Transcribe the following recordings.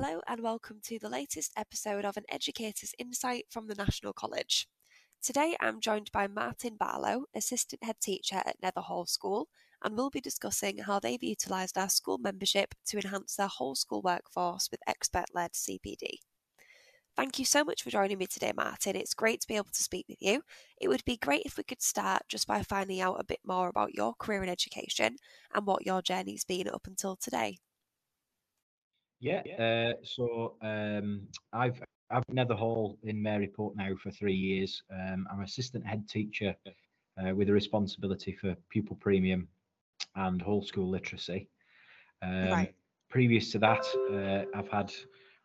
Hello and welcome to the latest episode of An Educator's Insight from the National College. Today I'm joined by Martin Barlow, Assistant Head Teacher at Netherhall School, and we'll be discussing how they've utilised our school membership to enhance their whole school workforce with expert led CPD. Thank you so much for joining me today, Martin. It's great to be able to speak with you. It would be great if we could start just by finding out a bit more about your career in education and what your journey's been up until today. Yeah. Uh, so um, I've I've been Netherhall in Maryport now for three years. Um, I'm assistant head teacher uh, with a responsibility for pupil premium and whole school literacy. Um, Right. Previous to that, uh, I've had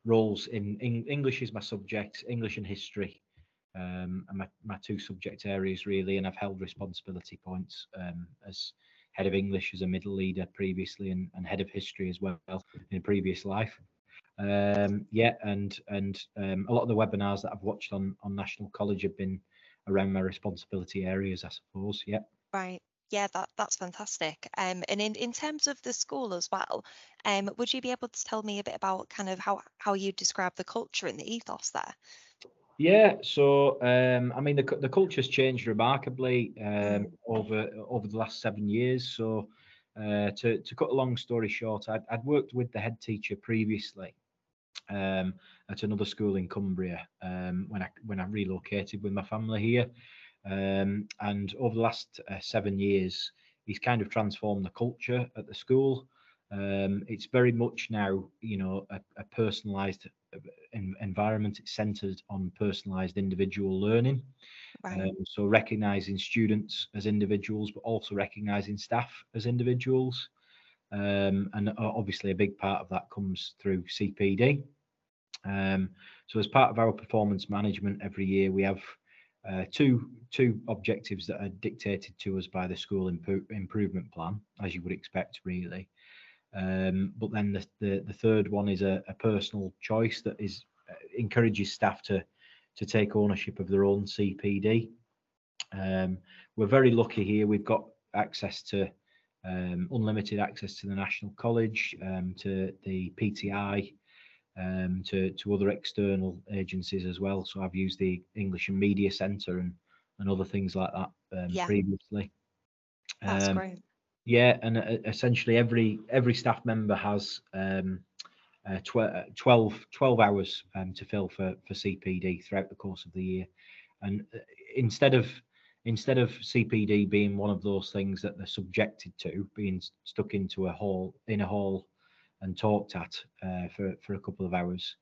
roles in, in English is my subject, English and history, um, and my, my two subject areas really, and I've held responsibility points um, as head of English as a middle leader previously, and, and head of history as well in a previous life. Um, yeah, and and um, a lot of the webinars that I've watched on on National College have been around my responsibility areas, I suppose. Yeah. Right. Yeah, that that's fantastic. Um, and in, in terms of the school as well, um, would you be able to tell me a bit about kind of how how you describe the culture and the ethos there? Yeah, so um, I mean the the culture's changed remarkably um, over over the last seven years. So uh, to to cut a long story short, I'd, I'd worked with the head teacher previously um, at another school in Cumbria um, when I when I relocated with my family here, um, and over the last uh, seven years, he's kind of transformed the culture at the school. Um, it's very much now, you know, a, a personalised environment. It's centred on personalised individual learning. Right. Um, so recognizing students as individuals, but also recognizing staff as individuals. Um, and obviously, a big part of that comes through CPD. Um, so, as part of our performance management every year, we have uh, two two objectives that are dictated to us by the school impo- improvement plan, as you would expect, really. Um, but then the, the the third one is a, a personal choice that is uh, encourages staff to to take ownership of their own CPD. Um, we're very lucky here. We've got access to um, unlimited access to the National College, um, to the PTI, um, to to other external agencies as well. So I've used the English and Media Centre and and other things like that um, Yeah. previously. That's great. Yeah, and uh, essentially every every staff member has um, uh, tw- uh, 12, 12 hours um, to fill for for CPD throughout the course of the year, and uh, instead of instead of CPD being one of those things that they're subjected to, being stuck into a hall in a hall and talked at uh, for for a couple of hours.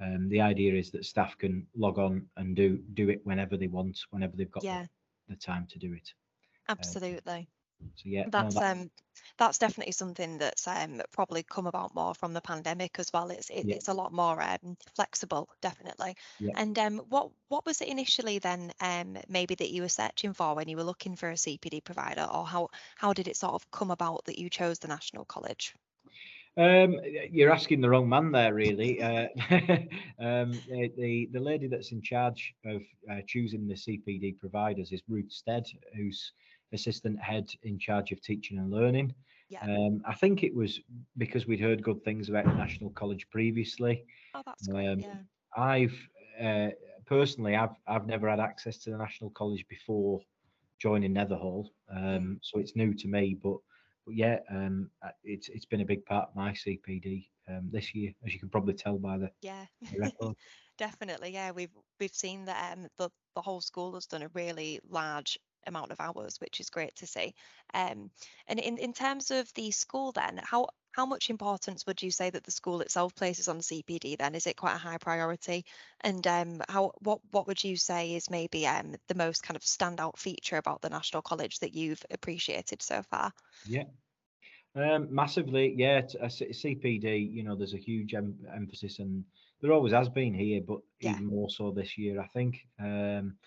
Um, the idea is that staff can log on and do do it whenever they want, whenever they've got Yeah, the, the time to do it. absolutely. So yeah, no, That's that- um that's definitely something that's um probably come about more from the pandemic as well. It's it, Yeah. it's a lot more um flexible, definitely. Yeah. And um what what was it initially then um maybe that you were searching for when you were looking for a CPD provider, or how how did it sort of come about that you chose the National College? Um, you're asking the wrong man there, really. Uh, um, the, the the lady that's in charge of uh, choosing the CPD providers is Ruth Stead, who's assistant head in charge of teaching and learning. Yeah. Um, I think it was because we'd heard good things about the National College previously. Oh, that's great. um, yeah. I've uh, personally, I've I've never had access to the National College before joining Netherhall, um, so it's new to me. But but yeah, um, uh, it's it's been a big part of my CPD um, this year, as you can probably tell by the, Yeah. the record. Definitely, yeah. We've we've seen that um, the the whole school has done a really large amount of hours, which is great to see. Um, and in, in terms of the school, then, how how much importance would you say that the school itself places on CPD? Then, is it quite a high priority? And um, how what what would you say is maybe um the most kind of standout feature about the National College that you've appreciated so far? Yeah. Um, massively, yeah. t- uh, CPD, you know, there's a huge em- emphasis, and there always has been here, but Yeah. even more so this year, I think, um,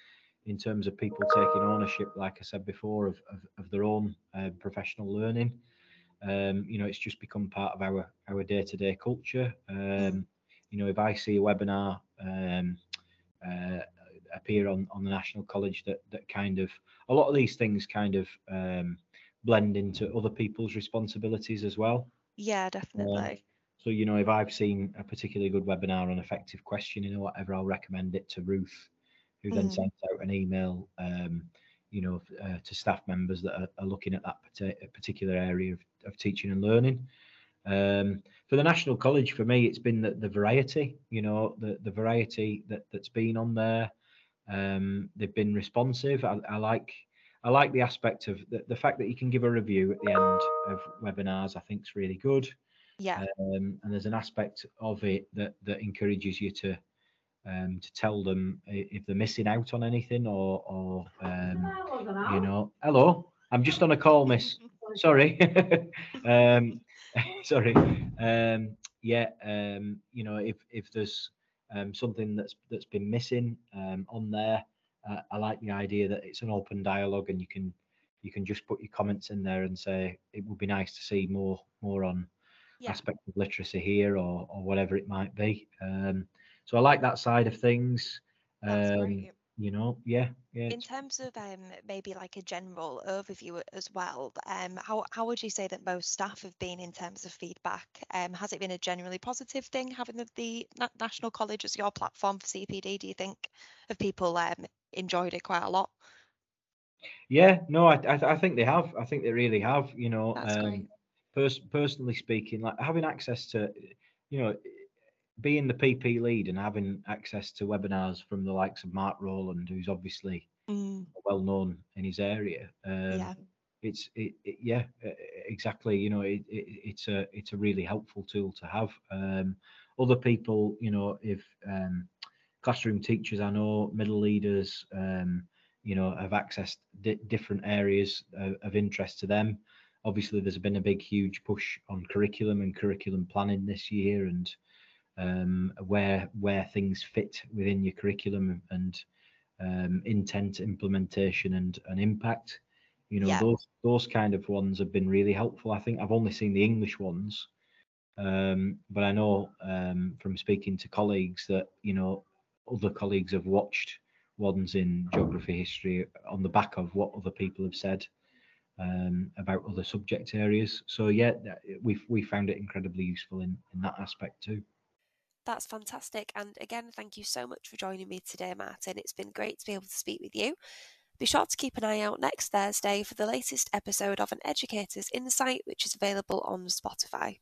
in terms of people taking ownership, like I said before, of of, of their own uh, professional learning. Um, you know, it's just become part of our our day to day culture. Um, You know, if I see a webinar um, uh, appear on on the National College, that that kind of a lot of these things kind of um, blend into other people's responsibilities as well. Yeah, definitely. So, you know, if I've seen a particularly good webinar on effective questioning or whatever, I'll recommend it to Ruth, who then Mm. sends out an email, um, you know, uh, to staff members that are, are looking at that parti- particular area of, of teaching and learning. Um, for the National College, for me, it's been the, the variety, you know, the, the variety that, that's been on there. Um, they've been responsive. I, I like I like the aspect of the, the fact that you can give a review at the end of webinars. I think is really good. Yeah. Um, and there's an aspect of it that that encourages you to um, to tell them if they're missing out on anything or or um, you know. Hello, I'm just on a call, Miss. Sorry. um, sorry. Um, yeah. Um, you know, if if there's um, something that's that's been missing um, on there, uh, I like the idea that it's an open dialogue and you can you can just put your comments in there and say it would be nice to see more more on Yeah. aspect of literacy here or or whatever it might be. Um, so I like that side of things. Um, you know, yeah, yeah. In terms of um, maybe like a general overview as well, um, how how would you say that most staff have been in terms of feedback? Um, has it been a generally positive thing having the, the National College as your platform for CPD? Do you think have people um, enjoyed it quite a lot? Yeah, no, I, I I think they have. I think they really have. You know, That's um, pers- personally speaking, like having access to, you know, being the PP lead and having access to webinars from the likes of Marc Rowland, who's obviously Mm, well known in his area. Um, yeah, it's it, it yeah exactly you know it, it it's a it's a really helpful tool to have. Um other people you know if um classroom teachers i know middle leaders um you know have accessed di- different areas of, of interest to them. Obviously there's been a big huge push on curriculum and curriculum planning this year and um where where things fit within your curriculum and um intent implementation and and impact. You know Yeah. those those kind of ones have been really helpful. I think i've only seen the english ones um but i know um from speaking to colleagues that you know other colleagues have watched ones in geography history on the back of what other people have said um about other subject areas. So yeah we've we found it incredibly useful in in that aspect too That's fantastic. And again, thank you so much for joining me today, Martin. It's been great to be able to speak with you. Be sure to keep an eye out next Thursday for the latest episode of An Educator's Insight, which is available on Spotify.